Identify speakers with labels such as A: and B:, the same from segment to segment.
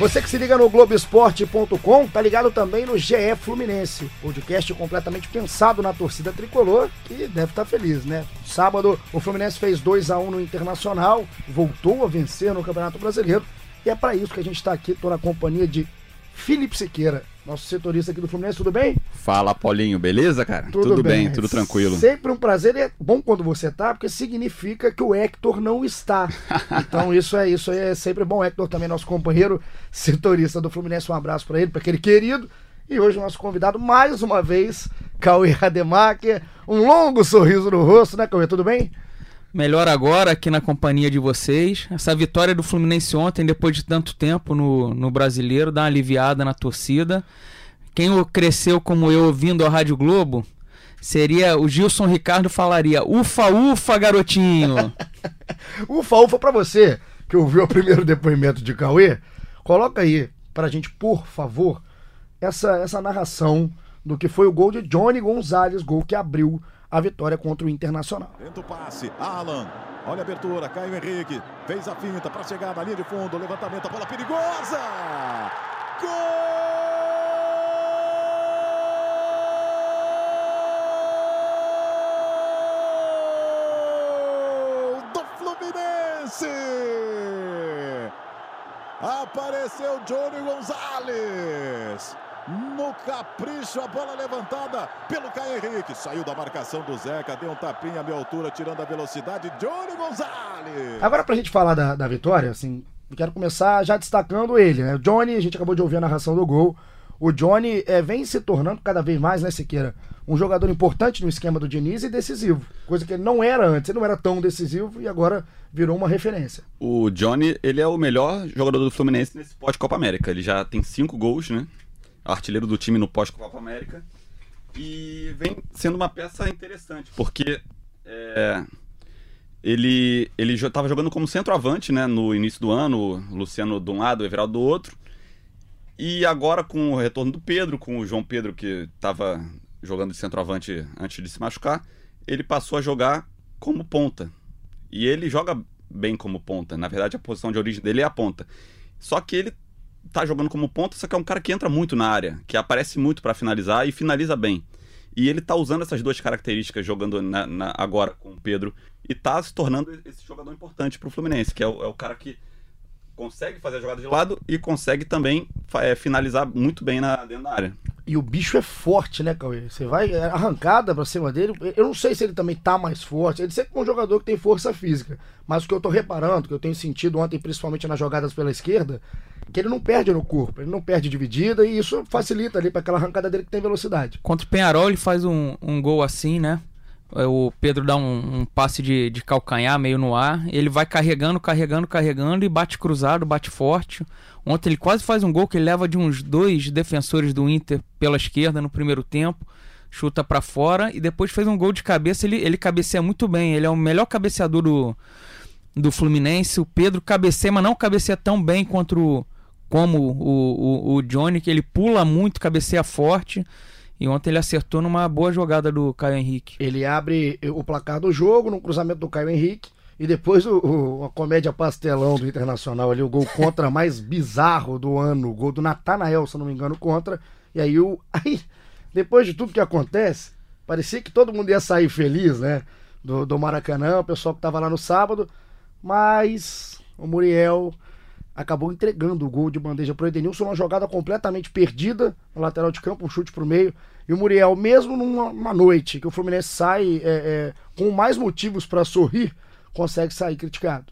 A: Você que se liga no Globoesporte.com, tá ligado também no GE Fluminense, podcast completamente pensado na torcida tricolor, que deve estar tá feliz, né? Sábado, o Fluminense fez 2 a 1 no Internacional, voltou a vencer no Campeonato Brasileiro, e é para isso que a gente está aqui, tô na companhia de Felipe Siqueira, nosso setorista aqui do Fluminense, tudo bem?
B: Fala, Paulinho, beleza, cara? Tudo, tudo bem. bem. tudo tranquilo.
A: Sempre um prazer é bom quando você tá, porque significa que o Hector não está. Então isso é isso é sempre bom. Hector também nosso companheiro setorista do Fluminense, um abraço para ele, para aquele querido. E hoje o nosso convidado mais uma vez, Cauê Rademacher, um longo sorriso no rosto, né, Cauê? Tudo bem?
C: Melhor agora aqui na companhia de vocês. Essa vitória do Fluminense ontem, depois de tanto tempo no, no brasileiro, dá uma aliviada na torcida. Quem cresceu como eu ouvindo a Rádio Globo seria o Gilson Ricardo falaria: Ufa, ufa, garotinho.
A: ufa, ufa para você que ouviu o primeiro depoimento de Cauê. Coloca aí pra gente, por favor, essa, essa narração do que foi o gol de Johnny Gonzalez, gol que abriu a vitória contra o Internacional.
D: Tenta o passe, Alan. Olha a abertura, Caio Henrique. Fez a finta para chegar na linha de fundo. Levantamento, a bola perigosa. Gol! Apareceu Johnny Gonzalez. No capricho, a bola levantada pelo Caio Henrique. Saiu da marcação do Zeca, deu um tapinha à minha altura, tirando a velocidade. Johnny Gonzalez.
A: Agora, pra gente falar da, da vitória, assim, quero começar já destacando ele, né? O Johnny, a gente acabou de ouvir a narração do gol. O Johnny é, vem se tornando cada vez mais, né, Siqueira? Um jogador importante no esquema do Diniz e decisivo. Coisa que ele não era antes, ele não era tão decisivo e agora virou uma referência.
B: O Johnny, ele é o melhor jogador do Fluminense nesse pós-Copa América. Ele já tem cinco gols, né? Artilheiro do time no pós-Copa América. E vem sendo uma peça interessante, porque é, ele ele estava jogando como centroavante né, no início do ano, Luciano de um lado, Everaldo do outro. E agora com o retorno do Pedro, com o João Pedro que estava jogando de centroavante antes de se machucar, ele passou a jogar como ponta. E ele joga bem como ponta. Na verdade, a posição de origem dele é a ponta. Só que ele tá jogando como ponta, só que é um cara que entra muito na área, que aparece muito para finalizar e finaliza bem. E ele tá usando essas duas características jogando na, na, agora com o Pedro e tá se tornando esse jogador importante pro Fluminense, que é o, é o cara que consegue fazer a jogada de lado e consegue também é, finalizar muito bem na, dentro da área.
A: E o bicho é forte, né, Cauê? Você vai é, arrancada pra cima dele. Eu não sei se ele também tá mais forte. Ele sempre é um jogador que tem força física. Mas o que eu tô reparando, que eu tenho sentido ontem, principalmente nas jogadas pela esquerda, que ele não perde no corpo, ele não perde dividida e isso facilita ali para aquela arrancada dele que tem velocidade.
C: Contra o Penharol ele faz um, um gol assim, né? É, o Pedro dá um, um, passe de, de calcanhar meio no ar, ele vai carregando, carregando, carregando e bate cruzado, bate forte. Ontem ele quase faz um gol que ele leva de uns dois defensores do Inter pela esquerda no primeiro tempo, chuta para fora e depois fez um gol de cabeça. Ele, ele cabeceia muito bem, ele é o melhor cabeceador do, do Fluminense. O Pedro cabeceia, mas não cabeceia tão bem quanto como o, o, o Johnny, que ele pula muito, cabeceia forte. E ontem ele acertou numa boa jogada do Caio Henrique.
A: Ele abre o placar do jogo no cruzamento do Caio Henrique. E depois o, o, a comédia pastelão do Internacional ali, o gol contra mais bizarro do ano, o gol do Natanael, se não me engano, contra. E aí, o, aí depois de tudo que acontece, parecia que todo mundo ia sair feliz, né? Do, do Maracanã, o pessoal que tava lá no sábado. Mas o Muriel acabou entregando o gol de bandeja para o Edenilson, uma jogada completamente perdida no lateral de campo, um chute para o meio. E o Muriel, mesmo numa noite que o Fluminense sai é, é, com mais motivos para sorrir, consegue sair criticado.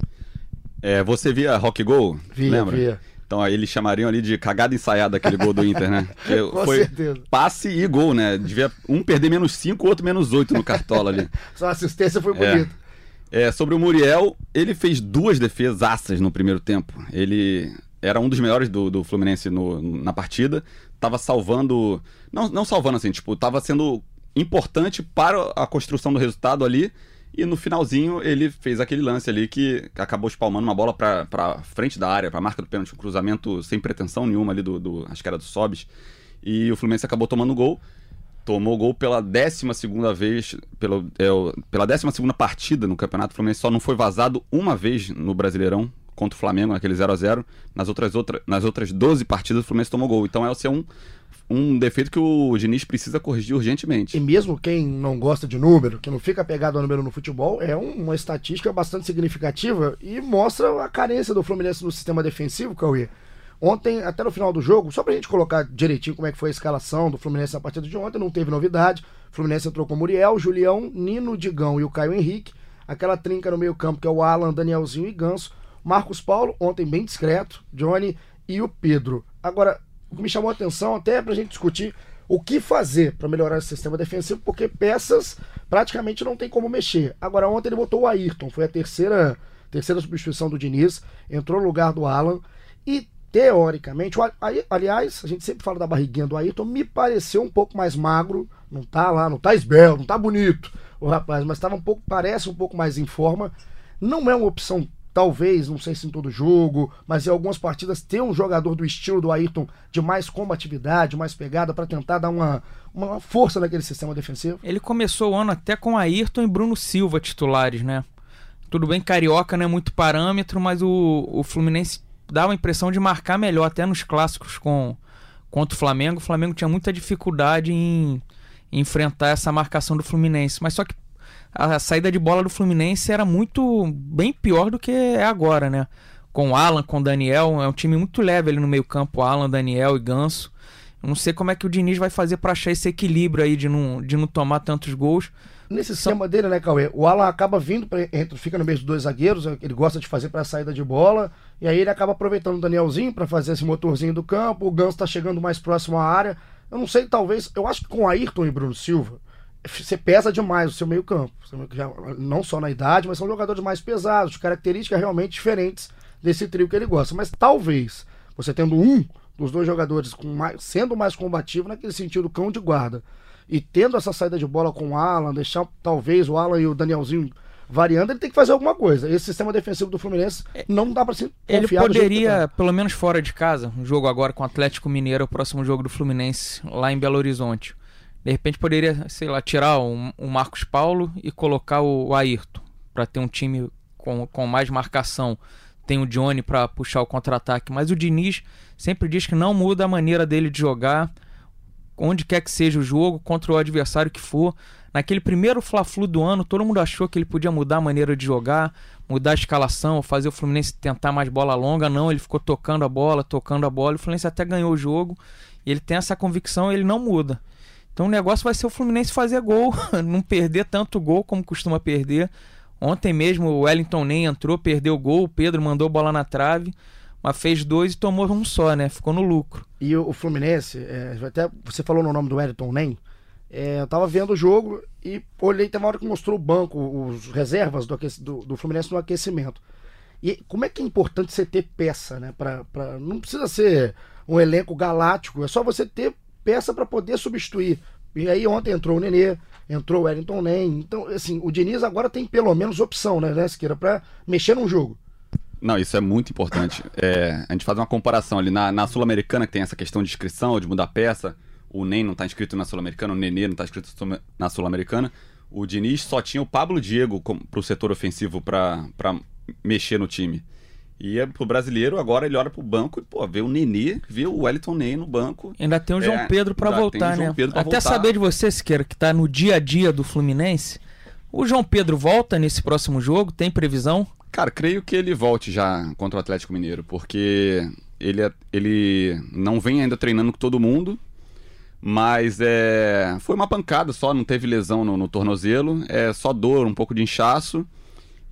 B: É, você via Rock Gol?
A: Via,
B: lembra?
A: via.
B: Então aí eles chamariam ali de cagada ensaiada aquele gol do Inter, né?
A: Com foi certeza.
B: passe e gol, né? Devia um perder menos 5, o outro menos 8 no cartola ali.
A: Só a assistência foi bonita.
B: É. É, sobre o Muriel, ele fez duas defesas aças no primeiro tempo. Ele era um dos melhores do, do Fluminense no, na partida. Tava salvando. Não, não salvando assim, tipo, tava sendo importante para a construção do resultado ali. E no finalzinho ele fez aquele lance ali que acabou espalmando uma bola para frente da área, para a marca do pênalti, um cruzamento sem pretensão nenhuma ali do, do acho que era do Sobis. E o Fluminense acabou tomando gol tomou gol pela 12 vez, pelo, é, pela 12 partida no Campeonato Fluminense, só não foi vazado uma vez no Brasileirão contra o Flamengo, naquele 0 a 0 nas outras, outra, nas outras 12 partidas o Fluminense tomou gol. Então é um, um defeito que o Diniz precisa corrigir urgentemente.
A: E mesmo quem não gosta de número, que não fica pegado ao número no futebol, é uma estatística bastante significativa e mostra a carência do Fluminense no sistema defensivo, Cauê. Ontem, até no final do jogo, só pra gente colocar direitinho como é que foi a escalação do Fluminense na partida de ontem, não teve novidade. O Fluminense entrou com Muriel, Julião, Nino, Digão e o Caio Henrique. Aquela trinca no meio-campo que é o Alan, Danielzinho e Ganso. Marcos Paulo, ontem bem discreto, Johnny e o Pedro. Agora, o que me chamou a atenção até pra gente discutir o que fazer para melhorar esse sistema defensivo, porque peças praticamente não tem como mexer. Agora, ontem ele botou o Ayrton, foi a terceira, terceira substituição do Diniz, entrou no lugar do Alan e teoricamente, o, aliás, a gente sempre fala da barriguinha do Ayrton, me pareceu um pouco mais magro, não tá lá, não tá esbelto, não tá bonito o rapaz, mas estava um pouco, parece um pouco mais em forma. Não é uma opção, talvez, não sei se em todo jogo, mas em algumas partidas ter um jogador do estilo do Ayrton de mais combatividade, mais pegada para tentar dar uma, uma força naquele sistema defensivo.
C: Ele começou o ano até com Ayrton e Bruno Silva titulares, né? Tudo bem, Carioca não é muito parâmetro, mas o, o Fluminense dá a impressão de marcar melhor, até nos clássicos com contra o Flamengo. O Flamengo tinha muita dificuldade em, em enfrentar essa marcação do Fluminense. Mas só que a saída de bola do Fluminense era muito bem pior do que é agora, né? Com Alan, com Daniel, é um time muito leve ali no meio-campo, Alan, Daniel e Ganso. Não sei como é que o Diniz vai fazer para achar esse equilíbrio aí de não, de não tomar tantos gols.
A: Nesse esquema dele, né, Cauê? O Alan acaba vindo, pra, fica no meio dos dois zagueiros, é ele gosta de fazer para saída de bola, e aí ele acaba aproveitando o Danielzinho para fazer esse motorzinho do campo, o Ganso tá chegando mais próximo à área. Eu não sei, talvez, eu acho que com Ayrton e Bruno Silva, você pesa demais o seu meio campo. Não só na idade, mas são jogadores mais pesados, características realmente diferentes desse trio que ele gosta. Mas talvez, você tendo um dos dois jogadores mais, sendo mais combativo naquele sentido cão de guarda, e tendo essa saída de bola com o Alan, deixar talvez o Alan e o Danielzinho variando, ele tem que fazer alguma coisa. Esse sistema defensivo do Fluminense é, não dá para se
C: Ele poderia, tá. pelo menos fora de casa, um jogo agora com o Atlético Mineiro, o próximo jogo do Fluminense lá em Belo Horizonte. De repente poderia, sei lá, tirar o, o Marcos Paulo e colocar o, o Ayrton para ter um time com, com mais marcação. Tem o Johnny para puxar o contra-ataque, mas o Diniz sempre diz que não muda a maneira dele de jogar onde quer que seja o jogo, contra o adversário que for. Naquele primeiro Fla-Flu do ano, todo mundo achou que ele podia mudar a maneira de jogar, mudar a escalação, fazer o Fluminense tentar mais bola longa. Não, ele ficou tocando a bola, tocando a bola. O Fluminense até ganhou o jogo. E ele tem essa convicção, ele não muda. Então o negócio vai ser o Fluminense fazer gol, não perder tanto gol como costuma perder. Ontem mesmo o Wellington nem entrou, perdeu o gol, o Pedro mandou bola na trave mas fez dois e tomou um só, né? Ficou no lucro.
A: E o, Fluminense, é, até você falou no nome do Wellington Nem, é, eu tava vendo o jogo e olhei, tem uma hora que mostrou o banco, os reservas do, do, do, Fluminense no aquecimento. E como é que é importante você ter peça, né? Pra, pra, não precisa ser um elenco galáctico, é só você ter peça para poder substituir. E aí ontem entrou o Nenê, entrou o Wellington Nem. Então, assim, o Diniz agora tem pelo menos opção, né, né Siqueira, pra mexer num jogo.
B: Não, isso é muito importante. É, a gente faz uma comparação ali na, na Sul-Americana, que tem essa questão de inscrição, de mudar peça. O NEM não está inscrito na Sul-Americana, o Nenê não está inscrito na Sul-Americana. O Diniz só tinha o Pablo Diego para o setor ofensivo para mexer no time. E é pro brasileiro, agora ele olha pro banco e, pô, vê o Nenê, vê o Wellington Ney no banco.
C: Ainda tem o João é, Pedro para voltar, né? Até voltar. saber de você, Siqueira, que tá no dia a dia do Fluminense. O João Pedro volta nesse próximo jogo? Tem previsão?
B: Cara, creio que ele volte já contra o Atlético Mineiro, porque ele, é, ele não vem ainda treinando com todo mundo, mas é, foi uma pancada só, não teve lesão no, no tornozelo, é só dor, um pouco de inchaço.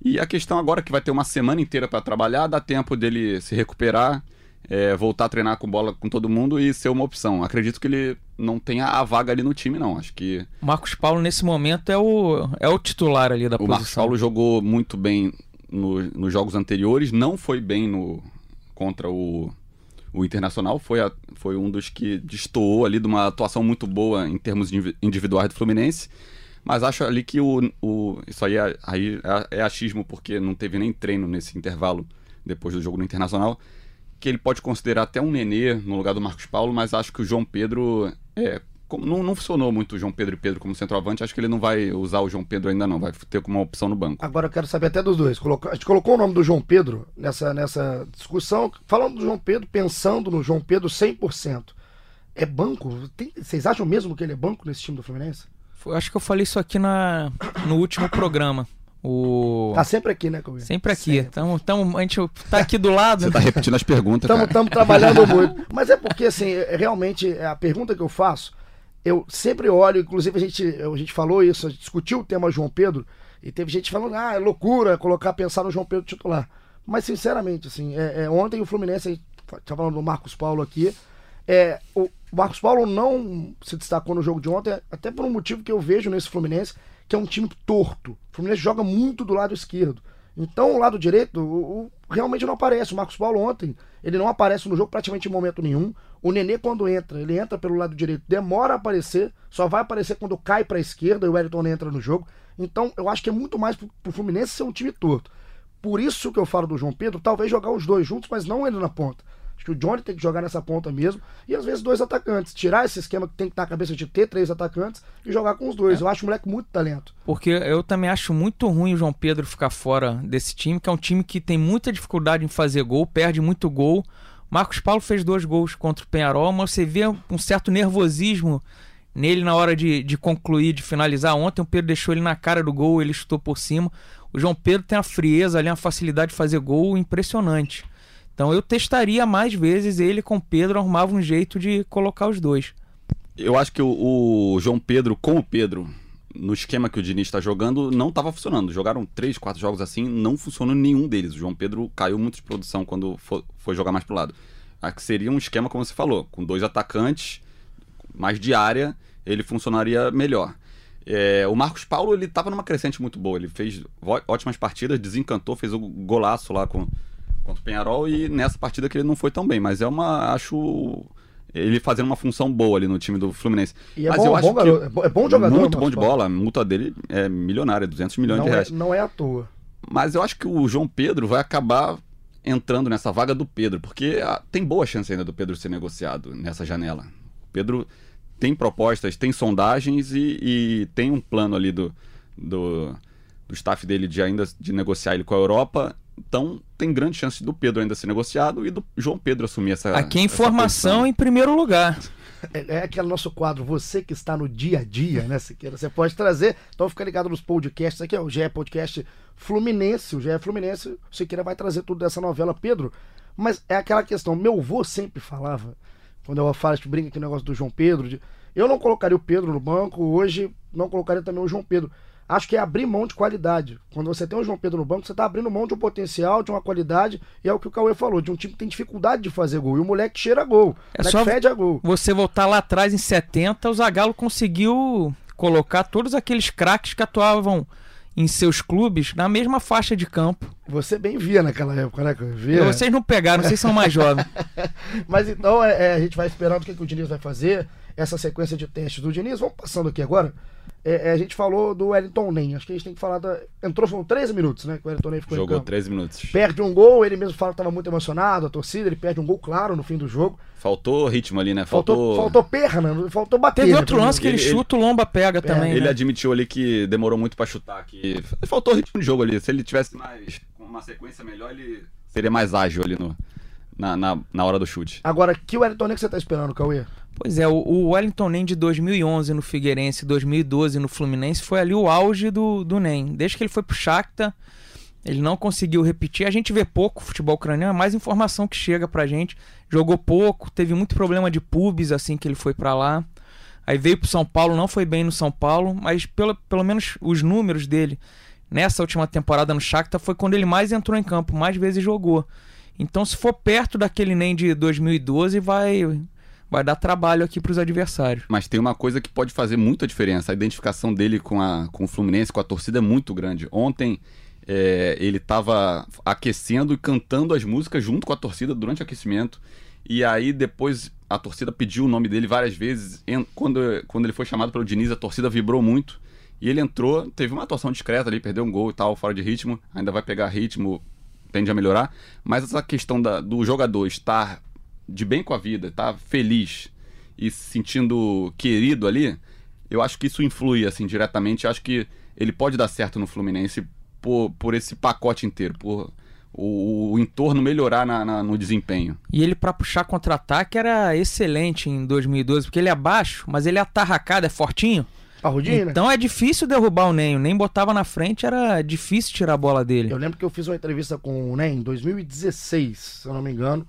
B: E a questão agora é que vai ter uma semana inteira para trabalhar, dá tempo dele se recuperar, é, voltar a treinar com bola com todo mundo e ser uma opção. Acredito que ele não tenha a vaga ali no time, não. Acho que.
C: Marcos Paulo, nesse momento, é o, é o titular ali da o posição.
B: O Marcos Paulo jogou muito bem no, nos jogos anteriores, não foi bem no contra o, o Internacional, foi, a, foi um dos que destoou ali de uma atuação muito boa em termos individuais do Fluminense. Mas acho ali que o, o isso aí, é, aí é, é achismo, porque não teve nem treino nesse intervalo depois do jogo no Internacional, que ele pode considerar até um Nenê no lugar do Marcos Paulo, mas acho que o João Pedro é, não, não funcionou muito o João Pedro e Pedro como centroavante, acho que ele não vai usar o João Pedro ainda não, vai ter como uma opção no banco.
A: Agora eu quero saber até dos dois. Coloca- a gente colocou o nome do João Pedro nessa, nessa discussão, falando do João Pedro, pensando no João Pedro 100%. É banco? Tem- vocês acham mesmo que ele é banco nesse time do Fluminense?
C: Foi- Acho que eu falei isso aqui na, no último programa. O...
A: Tá sempre aqui, né, Cauê?
C: Sempre aqui. Tamo, tamo, a gente tá aqui do lado.
B: Você tá repetindo as perguntas.
A: Estamos trabalhando muito. Mas é porque, assim, é- realmente, é a pergunta que eu faço, eu sempre olho, inclusive a gente, a gente falou isso, a gente discutiu o tema João Pedro, e teve gente falando, ah, é loucura colocar, pensar no João Pedro titular. Mas, sinceramente, assim, é, é, ontem o Fluminense, a gente falando do Marcos Paulo aqui, é, o Marcos Paulo não se destacou no jogo de ontem, até por um motivo que eu vejo nesse Fluminense, que é um time torto. O Fluminense joga muito do lado esquerdo. Então, o lado direito, o- realmente não aparece. O Marcos Paulo ontem, ele não aparece no jogo praticamente em momento nenhum. O Nenê, quando entra, ele entra pelo lado direito, demora a aparecer, só vai aparecer quando cai pra esquerda e o Wellington entra no jogo. Então, eu acho que é muito mais pro, pro Fluminense ser um time torto. Por isso que eu falo do João Pedro, talvez jogar os dois juntos, mas não ele na ponta. Acho que o Johnny tem que jogar nessa ponta mesmo. E às vezes dois atacantes. Tirar esse esquema que tem que estar na cabeça de ter três atacantes e jogar com os dois. Eu acho o moleque muito talento.
C: Porque eu também acho muito ruim o João Pedro ficar fora desse time, que é um time que tem muita dificuldade em fazer gol, perde muito gol. Marcos Paulo fez dois gols contra o Penharol, mas você vê um certo nervosismo nele na hora de, de concluir, de finalizar. Ontem o Pedro deixou ele na cara do gol, ele chutou por cima. O João Pedro tem a frieza ali, uma facilidade de fazer gol impressionante. Então eu testaria mais vezes ele com o Pedro, arrumava um jeito de colocar os dois.
B: Eu acho que o, o João Pedro com o Pedro, no esquema que o Diniz está jogando, não estava funcionando. Jogaram três, quatro jogos assim, não funcionou nenhum deles. O João Pedro caiu muito de produção quando fo- foi jogar mais pro lado. Acho que seria um esquema, como você falou, com dois atacantes, mais de área, ele funcionaria melhor. É, o Marcos Paulo, ele estava numa crescente muito boa. Ele fez ótimas partidas, desencantou, fez o golaço lá com, contra o Penharol e nessa partida que ele não foi tão bem. Mas é uma, acho ele fazendo uma função boa ali no time do Fluminense.
A: E é
B: Mas
A: bom,
B: eu
A: bom
B: acho que
A: garoto, é bom- é bom jogador,
B: Muito bom de bola. A multa dele é milionária, 200 milhões
A: Não
B: de
A: é,
B: reais.
A: não é à toa.
B: Mas eu acho que o João Pedro vai acabar entrando nessa vaga do Pedro, porque ah, tem boa chance ainda do Pedro ser negociado nessa janela. O Pedro tem propostas, tem sondagens e, e tem um plano ali do, do, do staff dele de ainda de negociar ele com a Europa. Então tem grande chance do Pedro ainda ser negociado e do João Pedro assumir essa.
C: Aqui é informação em primeiro lugar.
A: É, é aquele nosso quadro, você que está no dia a dia, né, Siqueira? Você pode trazer. Então fica ligado nos podcasts aqui, ó, o GE Podcast Fluminense. O GE Fluminense, o Siqueira vai trazer tudo dessa novela, Pedro. Mas é aquela questão, meu avô sempre falava, quando eu falo, a gente brinca aqui no negócio do João Pedro, de- eu não colocaria o Pedro no banco, hoje não colocaria também o João Pedro. Acho que é abrir mão de qualidade. Quando você tem o João Pedro no banco, você está abrindo mão de um potencial, de uma qualidade, e é o que o Cauê falou, de um time que tem dificuldade de fazer gol. E o moleque cheira gol.
C: É só-
A: fede a gol.
C: Você voltar lá atrás em 70, o Zagallo conseguiu colocar todos aqueles craques que atuavam em seus clubes na mesma faixa de campo.
A: Você bem via naquela época, né? Via.
C: Vocês não pegaram, vocês são mais jovens.
A: Mas então é, é, a gente vai esperando o que, que o Diniz vai fazer, essa sequência de testes do Diniz. Vamos passando aqui agora. É, é, a gente falou do Wellington Nem. Acho que a gente tem que falar da. Entrou, foram 13 minutos, né? Que o Wellington Nem ficou em
B: Jogou
A: campo.
B: 13 minutos.
A: Perde um gol, ele mesmo fala que estava muito emocionado, a torcida, ele perde um gol claro no fim do jogo.
B: Faltou ritmo ali, né?
A: Faltou,
B: Faltou.
A: faltou perna, faltou bater.
C: Teve outro lance que ele,
B: Ele-
C: chuta, o Lomba pega também.
B: Ele
C: né?
B: admitiu ali que demorou muito pra chutar, que faltou ritmo de jogo ali. Se ele tivesse mais uma sequência melhor, ele seria mais ágil ali no, na, na, na hora do chute.
A: Agora, que Wellington Nem que você tá esperando, Cauê?
C: Pois é, o, Wellington Nem de 2011 no Figueirense, 2012 no Fluminense, foi ali o auge do, do Nem. Desde que ele foi pro Shakhtar, ele não conseguiu repetir. A gente vê pouco futebol ucraniano, é mais informação que chega pra gente. Jogou pouco, teve muito problema de pubs assim que ele foi pra lá. Aí veio pro São Paulo, não foi bem no São Paulo, mas pelo, pelo menos os números dele nessa última temporada no Shakhtar foi quando ele mais entrou em campo, mais vezes jogou. Então, se for perto daquele NEM de 2012, vai vai dar trabalho aqui pros adversários.
B: Mas tem uma coisa que pode fazer muita diferença. A identificação dele com, a, com o Fluminense, com a torcida, é muito grande. Ontem é, ele estava aquecendo e cantando as músicas junto com a torcida durante o aquecimento. E aí depois a torcida pediu o nome dele várias vezes. Quando, quando ele foi chamado pelo Diniz, a torcida vibrou muito. E ele entrou, teve uma atuação discreta ali, perdeu um gol e tal, fora de ritmo. Ainda vai pegar ritmo, tende a melhorar. Mas essa questão da- do jogador estar de bem com a vida, estar feliz e se sentindo querido ali, eu acho que isso influi, assim, diretamente. Eu acho que ele pode dar certo no Fluminense por, por esse pacote inteiro, por o, o entorno melhorar na, na, no desempenho.
C: E ele, para puxar contra-ataque, era excelente em 2012, porque ele é baixo, mas ele é atarracado, é fortinho.
A: Parrudinho, né?
C: Então é difícil derrubar o Nenho. Nem botava na frente, era difícil tirar a bola dele.
A: Eu lembro que eu fiz uma entrevista com o Nen em 2016, se eu não me engano.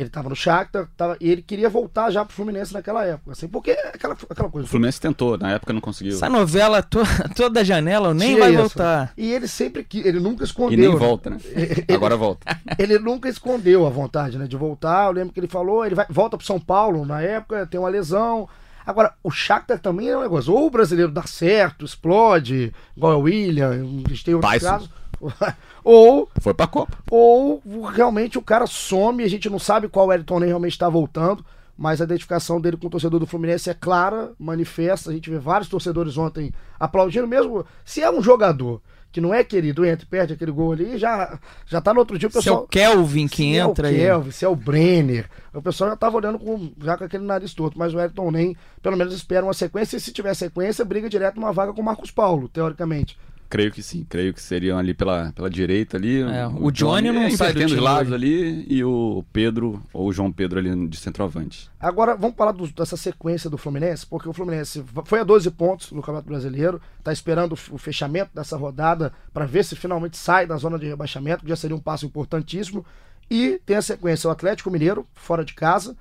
A: Ele tava no Shakhtar tava, e ele queria voltar já pro Fluminense naquela época, assim, porque é aquela, aquela coisa.
B: O Fluminense tentou, na época não conseguiu.
C: Essa novela to, toda janela, nem
A: Tinha
C: vai
A: isso.
C: voltar.
A: E ele sempre que ele nunca
B: E
A: escondeu.
B: nem
A: né?
B: volta, né?
A: Ele-
B: Agora volta.
A: ele nunca escondeu a vontade, né, de voltar. Eu lembro que ele falou, ele vai, volta pro São Paulo na época, tem uma lesão. Agora, o Shakhtar também é um negócio. Ou o brasileiro dá certo, explode, igual é o William, a gente tem outros
B: Tyson.
A: casos. ou,
B: Foi pra Copa.
A: ou realmente o cara some, a gente não sabe qual Wellington Ney realmente está voltando. Mas a identificação dele com o torcedor do Fluminense é clara, manifesta. A gente vê vários torcedores ontem aplaudindo, mesmo se é um jogador que não é querido, entra e perde aquele gol ali, já, já tá no outro dia o
C: Se é
A: pessoal.
C: o Kelvin que
A: Se
C: entra
A: é o
C: aí.
A: Kelvin, se é o Brenner. O pessoal já tava olhando com, já com aquele nariz torto, mas o Elton nem, pelo menos espera uma sequência, e se tiver sequência, briga direto numa vaga com o Marcos Paulo, teoricamente.
B: Creio que sim, creio que seriam ali pela, pela direita ali.
C: É, o Johnny não
B: é,
C: sai do time
B: lados ali e o Pedro, ou o João Pedro ali de centroavante.
A: Agora, vamos falar do- dessa sequência do Fluminense, porque o Fluminense foi a 12 pontos no Campeonato Brasileiro, tá esperando o fechamento dessa rodada para ver se finalmente sai da zona de rebaixamento, que já seria um passo importantíssimo. E tem a sequência o Atlético Mineiro, fora de casa,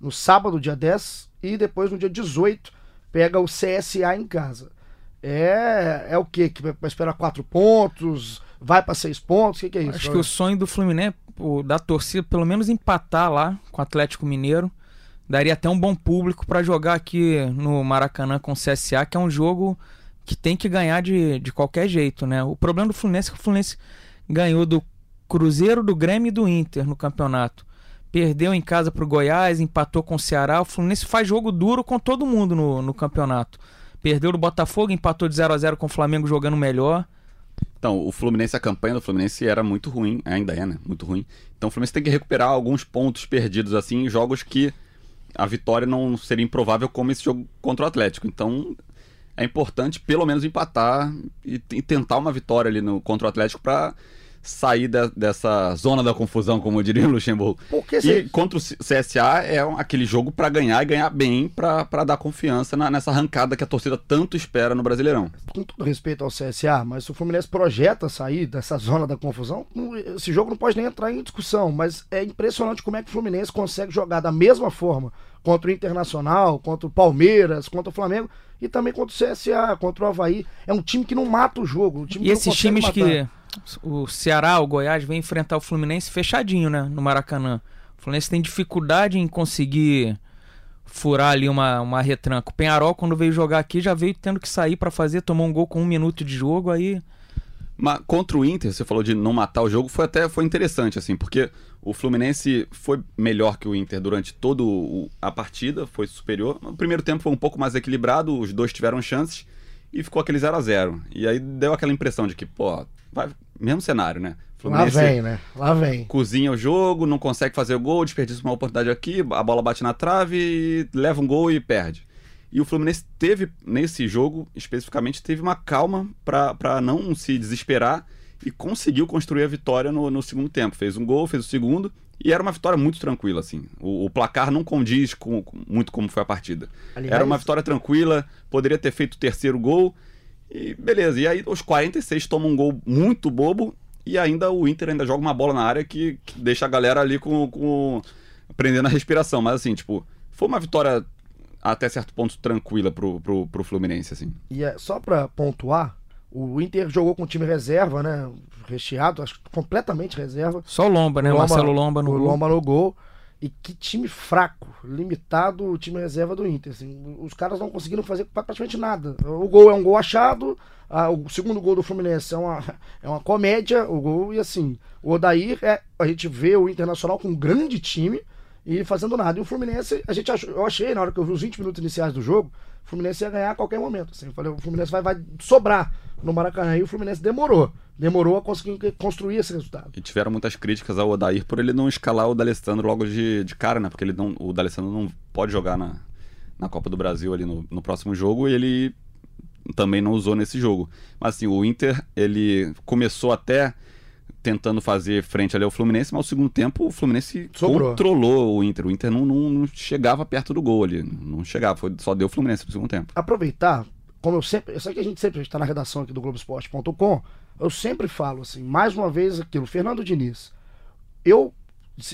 A: no sábado, dia 10, e depois no dia 18 pega o CSA em casa. É, é o quê? Que vai esperar quatro pontos? Vai para seis pontos? O que, que é isso?
C: Acho que o sonho do Fluminense, o, da torcida, pelo menos empatar lá com o Atlético Mineiro. Daria até um bom público para jogar aqui no Maracanã com o CSA, que é um jogo que tem que ganhar de, de qualquer jeito, né? O problema do Fluminense é que o Fluminense ganhou do Cruzeiro, do Grêmio e do Inter no campeonato. Perdeu em casa pro Goiás, empatou com o Ceará. O Fluminense faz jogo duro com todo mundo no, no campeonato. Perdeu do Botafogo, empatou de 0 a 0 com o Flamengo jogando melhor.
B: Então, o Fluminense, a campanha do Fluminense era muito ruim, ainda é, né? Muito ruim. Então o Fluminense tem que recuperar alguns pontos perdidos, assim, em jogos que a vitória não seria improvável como esse jogo contra o Atlético. Então é importante pelo menos empatar e, e tentar uma vitória ali no, contra o Atlético para sair de- dessa zona da confusão, como eu diria o Luxemburgo.
A: Porque
B: E
A: se,
B: contra o CSA é um- aquele jogo para ganhar e ganhar bem, para dar confiança na- nessa arrancada que a torcida tanto espera no Brasileirão.
A: com todo respeito ao CSA, mas se o Fluminense projeta sair dessa zona da confusão, esse jogo não pode nem entrar em discussão, mas é impressionante como é que o Fluminense consegue jogar da mesma forma contra o Internacional, contra o Palmeiras, contra o Flamengo e também contra o CSA, contra o Havaí. É um time que não mata o jogo. Um time
C: E esses times
A: matar.
C: que o Ceará, o Goiás vem enfrentar o Fluminense fechadinho, né, no Maracanã. O Fluminense tem dificuldade em conseguir furar ali uma, uma retranca. O Penharol, quando veio jogar aqui, já veio tendo que sair pra fazer, tomou um gol com um minuto de jogo, aí
B: Mas contra o Inter, você falou de não matar o jogo, foi até foi interessante, assim, porque o Fluminense foi melhor que o Inter durante toda a partida, foi superior. O primeiro tempo foi um pouco mais equilibrado, os dois tiveram chances e ficou aquele 0 a 0 E aí deu aquela impressão de que, pô, vai, mesmo cenário, né?
A: Lá vem, né? Lá vem.
B: cozinha o jogo, não consegue fazer o gol, desperdiça uma oportunidade aqui, a bola bate na trave, leva um gol e perde. E o Fluminense teve, nesse jogo, especificamente, teve uma calma para não se desesperar e conseguiu construir a vitória no, no segundo tempo. Fez um gol, fez o segundo, e era uma vitória muito tranquila, assim. O, o placar não condiz com, com- muito como foi a partida.
A: Aliás-
B: Era uma vitória tranquila, poderia ter feito o terceiro gol, e beleza. E aí, aos 46, toma um gol muito bobo, e ainda o Inter ainda joga uma bola na área que, que deixa a galera ali com, com. prendendo a respiração. Mas assim, tipo, foi uma vitória até certo ponto tranquila pro, pro, pro Fluminense, assim.
A: E é, só pra pontuar, o Inter jogou com o time reserva, né? Recheado, acho que completamente reserva.
C: só o Lomba, né? O
A: Lomba-
C: Marcelo Lomba no
A: o
C: gol.
A: Lomba no gol. E que time fraco, limitado o time reserva do Inter. assim. os caras não conseguiram fazer praticamente nada. O gol é um gol achado, ah, o segundo gol do Fluminense é uma, é uma comédia, o gol, e assim, o Odair, é, a gente vê o Internacional com um grande time e fazendo nada. E o Fluminense, a gente achou, eu achei, na hora que eu vi os 20 minutos iniciais do jogo, o Fluminense ia ganhar a qualquer momento. Assim, eu falei, o Fluminense vai, vai sobrar no Maracanã. E o Fluminense demorou. Demorou a conseguir construir esse resultado.
B: E tiveram muitas críticas ao Odair por ele não escalar o D'Alessandro logo de, de cara, né? Porque ele não, o D'Alessandro não pode jogar na, na Copa do Brasil ali no, no próximo jogo e ele também não usou nesse jogo. Mas assim, o Inter, ele começou até tentando fazer frente ali ao Fluminense, mas no segundo tempo o Fluminense
A: Sobrou.
B: controlou o Inter. O Inter não, não- não chegava perto do gol ali, não chegava, foi, só deu o Fluminense no segundo tempo.
A: aproveitar, como eu sempre, eu sei que a gente sempre está na redação aqui do Globoesporte.com, eu sempre falo assim, mais uma vez aquilo, Fernando Diniz, eu,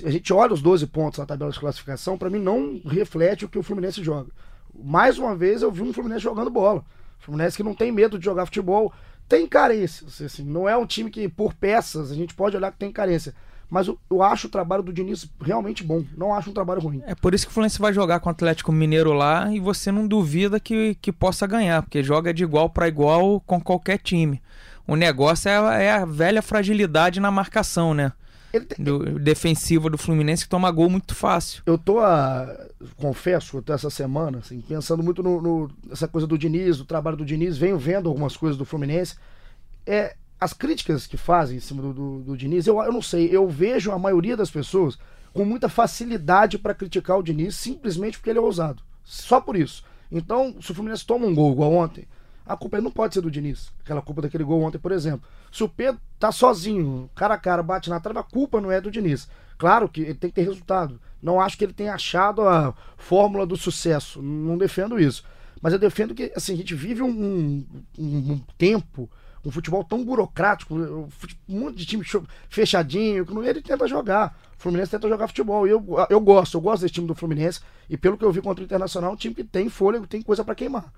A: a gente olha os 12 pontos na tabela de classificação, para mim não reflete o que o Fluminense joga. Mais uma vez eu vi um Fluminense jogando bola. Fluminense que não tem medo de jogar futebol, tem carências, assim, não é um time que por peças a gente pode olhar que tem carência. Mas eu, eu acho o trabalho do Diniz realmente bom. Não acho um trabalho ruim.
C: É por isso que o Fluminense vai jogar com o Atlético Mineiro lá e você não duvida que, que possa ganhar, porque joga de igual para igual com qualquer time. O negócio é, é a velha fragilidade na marcação, né?
A: Tem-
C: Do defensivo do Fluminense que toma gol muito fácil.
A: eu tô, ah, confesso, até essa semana, assim, pensando muito no, no- nessa coisa do Diniz, do trabalho do Diniz, venho vendo algumas coisas do Fluminense. É, as críticas que fazem em cima do, do, do Diniz, eu, eu não sei, eu vejo a maioria das pessoas com muita facilidade para criticar o Diniz simplesmente porque ele é ousado. Só por isso. Então, se o Fluminense toma um gol igual ontem, a culpa não pode ser do Diniz. Aquela culpa daquele gol ontem, por exemplo. Se o Pedro tá sozinho, cara a cara, bate na trave, a culpa não é do Diniz. Claro que ele tem que ter resultado. Não acho que ele tenha achado a fórmula do sucesso. Não defendo isso. Mas eu defendo que assim, a gente vive um, um- um tempo, um futebol tão burocrático, um monte de time fechadinho, que não- ele tenta jogar. O Fluminense tenta jogar futebol. E eu, eu gosto, eu gosto desse time do Fluminense. E pelo que eu vi contra o Internacional, é um time que tem fôlego, tem coisa para queimar.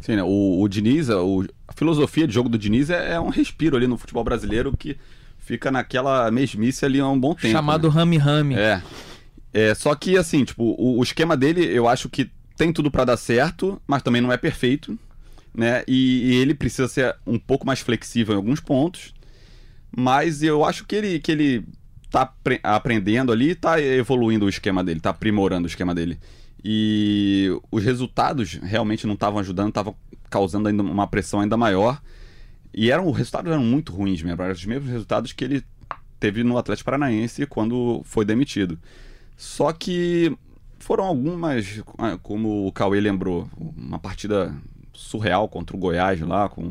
B: Sim, né? o, o Diniz, a, o- a filosofia de jogo do Diniz é, é um respiro ali no futebol brasileiro que fica naquela mesmice ali há um bom tempo.
C: chamado
B: né?
C: Rami Rami.
B: É. É, só que assim, tipo, o, o esquema dele, eu acho que tem tudo pra dar certo, mas também não é perfeito, né? E, e ele precisa ser um pouco mais flexível em alguns pontos. Mas eu acho que ele, que ele tá apre- aprendendo ali, tá evoluindo o esquema dele, tá aprimorando o esquema dele. E os resultados realmente não estavam ajudando, estavam causando ainda uma pressão ainda maior. E eram, os resultados eram muito ruins mesmo, eram os mesmos resultados que ele teve no Atlético Paranaense quando foi demitido. Só que foram algumas, ah, como o Cauê lembrou, uma partida surreal contra o Goiás lá, com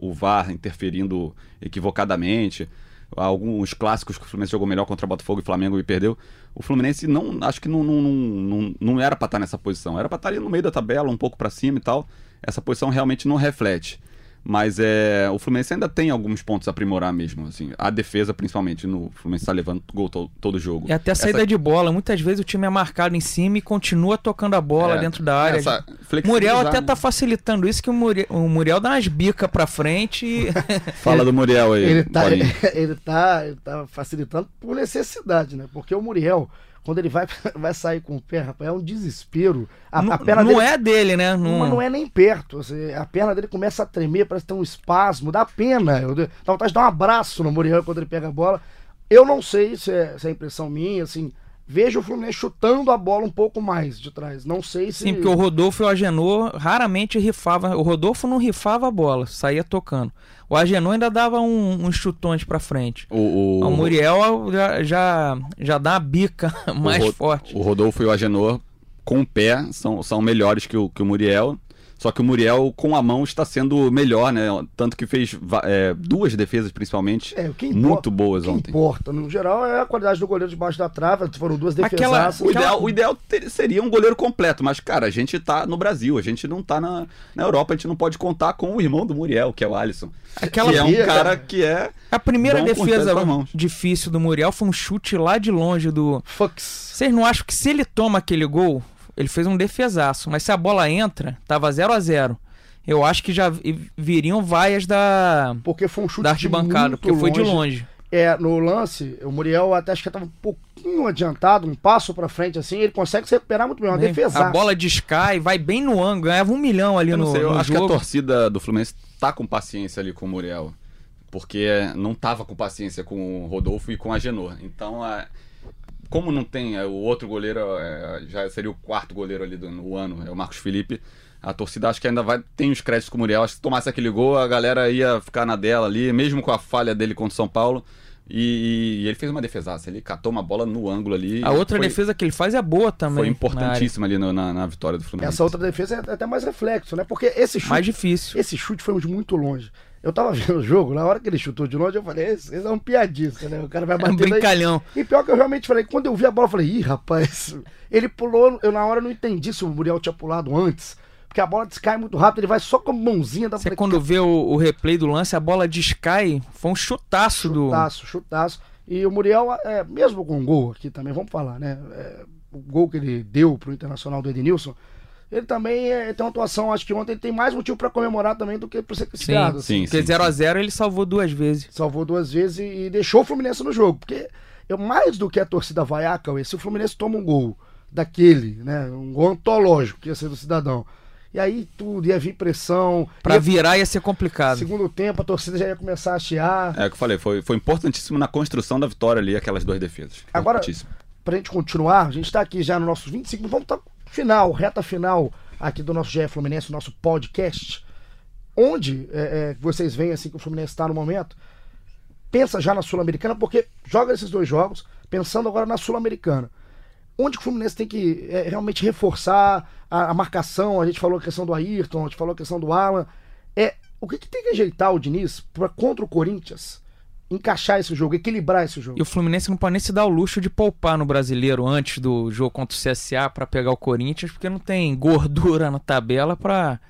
B: o VAR interferindo equivocadamente. Alguns clássicos que o Fluminense jogou melhor contra Botafogo e Flamengo e perdeu. O Fluminense não, acho que não, não, não, não, era pra estar nessa posição. Era pra estar ali no meio da tabela, um pouco pra cima e tal. Essa posição realmente não reflete. Mas é, o Fluminense ainda tem alguns pontos a aprimorar mesmo, assim. A defesa, principalmente, no o Fluminense tá levando gol to, todo jogo.
C: E até a
B: Essa-
C: saída de bola. Muitas vezes o time é marcado em cima e continua tocando a bola
B: É,
C: dentro da área.
B: essa
C: Muriel até
B: né?
C: tá facilitando isso, que o Muriel, o Muriel dá umas bicas pra frente e...
B: Fala do Muriel aí,
A: Ele tá, ele, tá, ele tá facilitando por necessidade, né? Porque o Muriel, quando ele vai, vai sair com o pé, rapaz, é um desespero. A,
C: não
A: a perna
C: não
A: dele,
C: é dele, né? Não,
A: Mas não é nem perto. assim, a perna dele começa a tremer, parece ter um espasmo, dá pena. Eu dá vontade de dar um abraço no Muriel quando ele pega a bola. Eu não sei se é, se é impressão minha, assim. Vejo o Fluminense chutando a bola um pouco mais de trás. Não sei se.
C: Sim, porque o Rodolfo e o Agenor raramente rifava. O Rodolfo não rifava a bola, saía tocando. O Agenor ainda dava um- uns chutões pra frente.
B: O, o,
C: O Muriel já, já, já dá a bica mais
B: o Ro-
C: forte.
B: O Rodolfo e o Agenor, com o pé, são, são melhores que o, que o Muriel. Só que o Muriel, com a mão, está sendo melhor, né? Tanto que fez é, duas defesas, principalmente,
A: É, o que importa-
B: muito boas
A: O que
B: ontem.
A: importa, no geral, é a qualidade do goleiro debaixo da trave. Foram duas
C: Aquela-
A: defesaças.
B: O ideal, o ideal ter- seria um goleiro completo, mas, cara, a gente tá no Brasil, a gente não tá na, na Europa, a gente não pode contar com o irmão do Muriel, que é o Alisson.
C: Aquela
B: que é um cara que é.
C: A primeira defesa difícil do Muriel foi um chute lá de longe do.
A: Fux.
C: Vocês não acham que se ele toma aquele gol, ele fez um defesaço, mas se a bola entra, tava 0 a 0 Eu acho que já vi- viriam vaias da,
A: Porque foi um chute
C: da
A: de
C: arquibancada, porque foi de longe.
A: É, no lance, o Muriel até acho que estava um pouquinho adiantado, um passo pra frente assim, ele consegue se recuperar muito bem, uma defesa.
C: A bola descai, vai bem no ângulo, ganhava um milhão ali
B: Eu não
C: no,
B: sei, eu
C: no
B: acho que a
C: jogo.
B: torcida do Fluminense tá com paciência ali com o Muriel. Porque não tava com paciência com o Rodolfo e com a Genor. Então, a- como não tem é, o outro goleiro, é, já seria o quarto goleiro ali do, no ano, é o Marcos Felipe. A torcida acho que ainda vai tem os créditos com o Muriel. Acho que se tomasse aquele gol, a galera ia ficar na dela ali, mesmo com a falha dele contra o São Paulo. E, e ele fez uma defesaça. Ele catou uma bola no ângulo ali.
C: A outra
B: foi,
C: defesa que ele faz é boa também.
B: Foi
C: na
B: importantíssima ali no- na, na vitória do Fluminense.
A: Essa outra defesa é até mais reflexo, né? Porque esse chute,
C: Mais difícil.
A: esse chute foi muito longe. Eu tava vendo o jogo, na hora que ele chutou de longe, eu falei, esse, esse é um piadista, né? O cara vai
C: É um
A: bater daí.
C: brincalhão.
A: E pior que eu realmente falei, quando eu vi a bola, eu falei, ih, rapaz, ele pulou, eu na hora não entendi se o Muriel tinha pulado antes, porque a bola descai muito rápido, ele vai só com a mãozinha da
C: Você quando vê o, o replay do lance, a bola descai. Foi um chutaço, do.
A: Chutaço, chutaço. E o Muriel, é, mesmo com o gol aqui também, vamos falar, né? É, o gol que ele deu pro Internacional do Edenilson, ele também é, tem uma atuação, acho que ontem ele tem mais motivo pra comemorar também do que pra ser criticado. assim.
B: sim,
C: Porque
B: sim,
C: 0x0 ele salvou duas vezes.
A: Salvou duas vezes e, e deixou o Fluminense no jogo. Porque eu, mais do que a torcida vaiar, Cauê, se o Fluminense toma um gol daquele, né? Um gol antológico, que ia ser do cidadão. E aí tudo, ia vir pressão.
C: Pra
A: ia,
C: virar ia ser complicado.
A: Segundo tempo, a torcida já ia começar a chiar.
B: É o que eu falei, foi, foi importantíssimo na construção da vitória ali, aquelas duas defesas.
A: Agora-. Pra gente continuar, a gente tá aqui já no nossos 25 minutos. Vamos estar final, reta final aqui do nosso GE Fluminense, nosso podcast. Onde é, é, vocês veem assim que o Fluminense está no momento. Pensa já na Sul-Americana, porque joga esses dois jogos, pensando agora na Sul-Americana. Onde o Fluminense tem que é, realmente reforçar a, a marcação? A gente falou a questão do Ayrton, a gente falou a questão do Alan. É, o que, que tem que ajeitar o Diniz pra, contra o Corinthians encaixar esse jogo, equilibrar esse jogo?
C: E o Fluminense não pode nem se dar o luxo de poupar no brasileiro antes do jogo contra o CSA pra pegar o Corinthians, porque não tem gordura na tabela pra.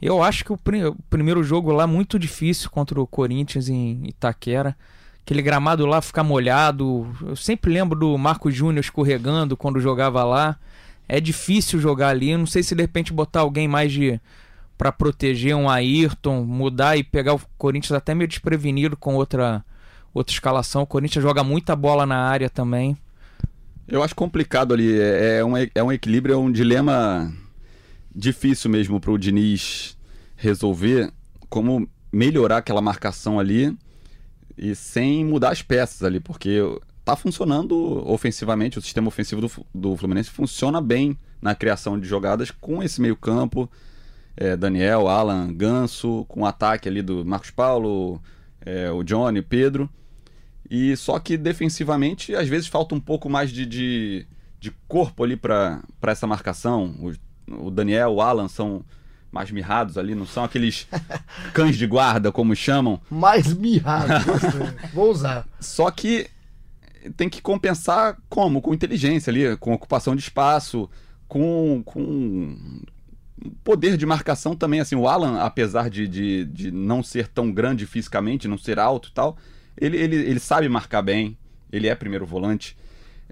C: Eu acho que o, o primeiro jogo lá muito difícil contra o Corinthians em Itaquera. Aquele gramado lá ficar molhado. Eu sempre lembro do Marco Júnior escorregando quando jogava lá. É difícil jogar ali. Não sei se de repente botar alguém mais de para proteger um Ayrton, mudar e pegar o Corinthians até meio desprevenido com outra outra escalação. O Corinthians joga muita bola na área também.
B: Eu acho complicado ali. É, é um, é um equilíbrio, é um dilema difícil mesmo pro Diniz resolver como melhorar aquela marcação ali e sem mudar as peças ali, porque tá funcionando ofensivamente, o sistema ofensivo do, do Fluminense funciona bem na criação de jogadas com esse meio campo, é, Daniel, Alan, Ganso, com o ataque ali do Marcos Paulo, é, o Johnny, Pedro. E só que defensivamente, às vezes falta um pouco mais de, de, de corpo ali para essa marcação. O, o Daniel, o Alan são mais mirrados ali, não são aqueles cães de guarda, como chamam.
A: Mais mirrado. gostei. Vou usar.
B: Só que tem que compensar como? Com inteligência ali, com ocupação de espaço, com, com poder de marcação também. Assim, o Alan, apesar de, de, de não ser tão grande fisicamente, não ser alto e tal, ele, ele, ele sabe marcar bem, ele é primeiro volante.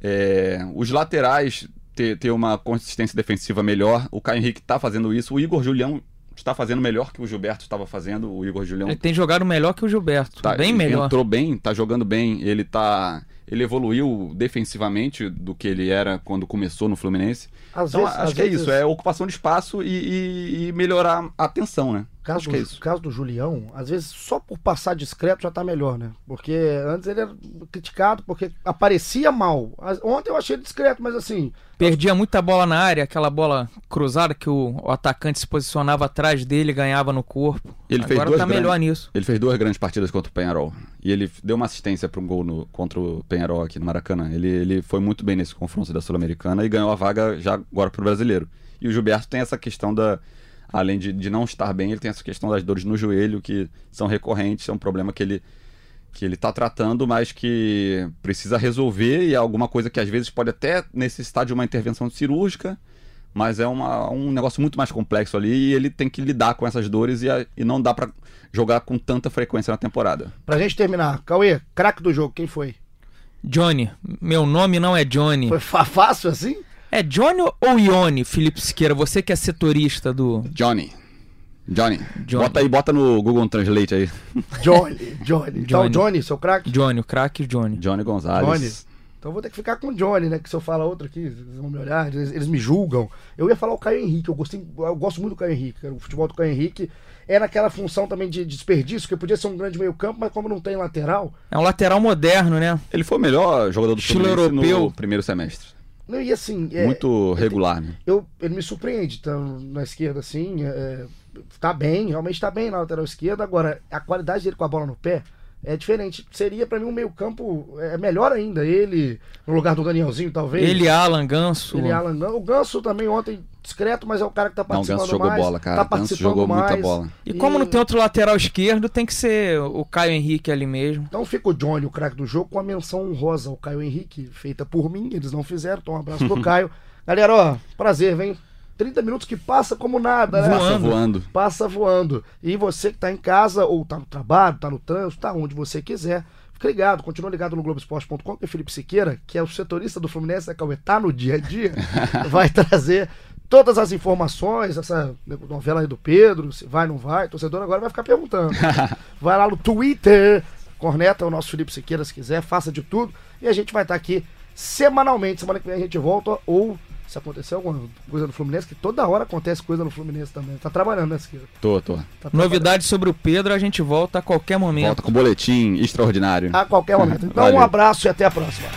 B: É, os laterais ter, ter uma consistência defensiva melhor, o Caio Henrique está fazendo isso, o Igor Julião está fazendo melhor que o Gilberto estava fazendo, o Igor Julião
C: Ele tem jogado melhor que o Gilberto,
B: Tá,
C: bem
B: ele
C: melhor.
B: Entrou bem, tá jogando bem. Ele tá. Ele evoluiu defensivamente do que ele era quando começou no Fluminense.
A: Às
B: Então,
A: vezes,
B: acho que é
A: vezes,
B: isso, é ocupação de espaço e, e- e melhorar a atenção, né?
A: Caso
B: acho
A: do,
B: que é isso.
A: caso do Julião, às vezes só por passar discreto já tá melhor, né? Porque antes ele era criticado porque aparecia mal. Ontem eu achei ele discreto, mas assim,
C: Perdia muita bola na área, aquela bola cruzada que o, o atacante se posicionava atrás dele e ganhava no corpo.
B: Ele fez
C: Agora
B: duas
C: tá
B: grandes-
C: melhor nisso.
B: Ele fez duas grandes partidas contra o Penharol. E ele deu uma assistência para um gol no- contra o Penharol aqui no Maracanã. Ele, ele foi muito bem nesse confronto da Sul-Americana e ganhou a vaga já agora pro brasileiro. E o Gilberto tem essa questão da. Além de, de não estar bem, ele tem essa questão das dores no joelho, que são recorrentes, é um problema que ele que ele está tratando, mas que precisa resolver e é alguma coisa que às vezes pode até necessitar de uma intervenção cirúrgica, mas é uma, um negócio muito mais complexo ali e ele tem que lidar com essas dores e, a- e não dá para jogar com tanta frequência na temporada.
A: pra gente terminar, Cauê, craque do jogo, quem foi?
C: Johnny, meu nome não é Johnny.
A: Foi fácil assim?
C: É Johnny ou Ione, Felipe Siqueira? Você que é setorista do.
B: Johnny. Johnny.
C: Johnny.
B: Bota aí, bota no Google Translate aí.
A: Johnny, Johnny. Então,
C: Johnny.
A: Johnny, seu craque?
C: Johnny, o craque Johnny.
B: Johnny Gonzalez.
A: Johnny. Então eu vou ter que ficar com o Johnny, né? Que se eu falar outro aqui, eles vão me olhar, eles, eles me julgam. Eu ia falar o Caio Henrique, eu, gostei, eu gosto muito do Caio Henrique. O futebol do Caio Henrique é naquela função também de desperdício, que podia ser um grande meio-campo, mas como não tem lateral,
C: É um lateral moderno, né?
B: Ele foi o melhor jogador do Fluminense
C: europeu.
B: no primeiro semestre.
A: Não ia assim. é,
B: Muito regular, né?
A: eu, ele me surpreende, tá na esquerda assim, é, tá bem, realmente tá bem na lateral esquerda. Agora, a qualidade dele com a bola no pé é diferente. Seria pra mim um meio-campo é, melhor ainda. Ele, no lugar do Danielzinho, talvez.
C: Ele, Alan, Ganso.
A: Ele, Alan Ganso. O Ganso também ontem discreto, mas é o cara que tá
B: Não, o
A: participando
B: Ganso jogou
A: mais.
B: bola, cara.
A: Tá
B: O Ganso
A: participando
B: jogou
A: mais.
B: muita bola.
C: E como não tem outro lateral esquerdo, tem que ser o Caio Henrique ali mesmo.
A: Então fica o Johnny, o craque do jogo, com a menção honrosa ao Caio Henrique, feita por mim, eles não fizeram, então um abraço pro Caio. Galera, ó, prazer, vem. 30 minutos que passa como nada, né?
B: Passa
C: Voando.
A: Passa voando. E você que tá em casa, ou tá no trabalho, tá no trânsito, tá onde você quiser, fica ligado, continua ligado no Globoesporte.com, que o Felipe Siqueira, que é o setorista do Fluminense, né, Cauê, tá no dia a dia, vai trazer todas as informações, essa novela aí do Pedro, se vai, não vai, o torcedor agora vai ficar perguntando. vai lá no Twitter, corneta o nosso Felipe Siqueira se quiser, faça de tudo, e a gente vai estar aqui semanalmente, semana que vem a gente volta, ou se acontecer alguma coisa no Fluminense, que toda hora acontece coisa no Fluminense também. Tá trabalhando, né, Siqueira?
B: Tô, tô.
A: Tá.
C: Novidades sobre o Pedro, a gente volta a qualquer momento.
B: Volta com boletim extraordinário.
A: A qualquer momento. Então, um abraço e até a próxima.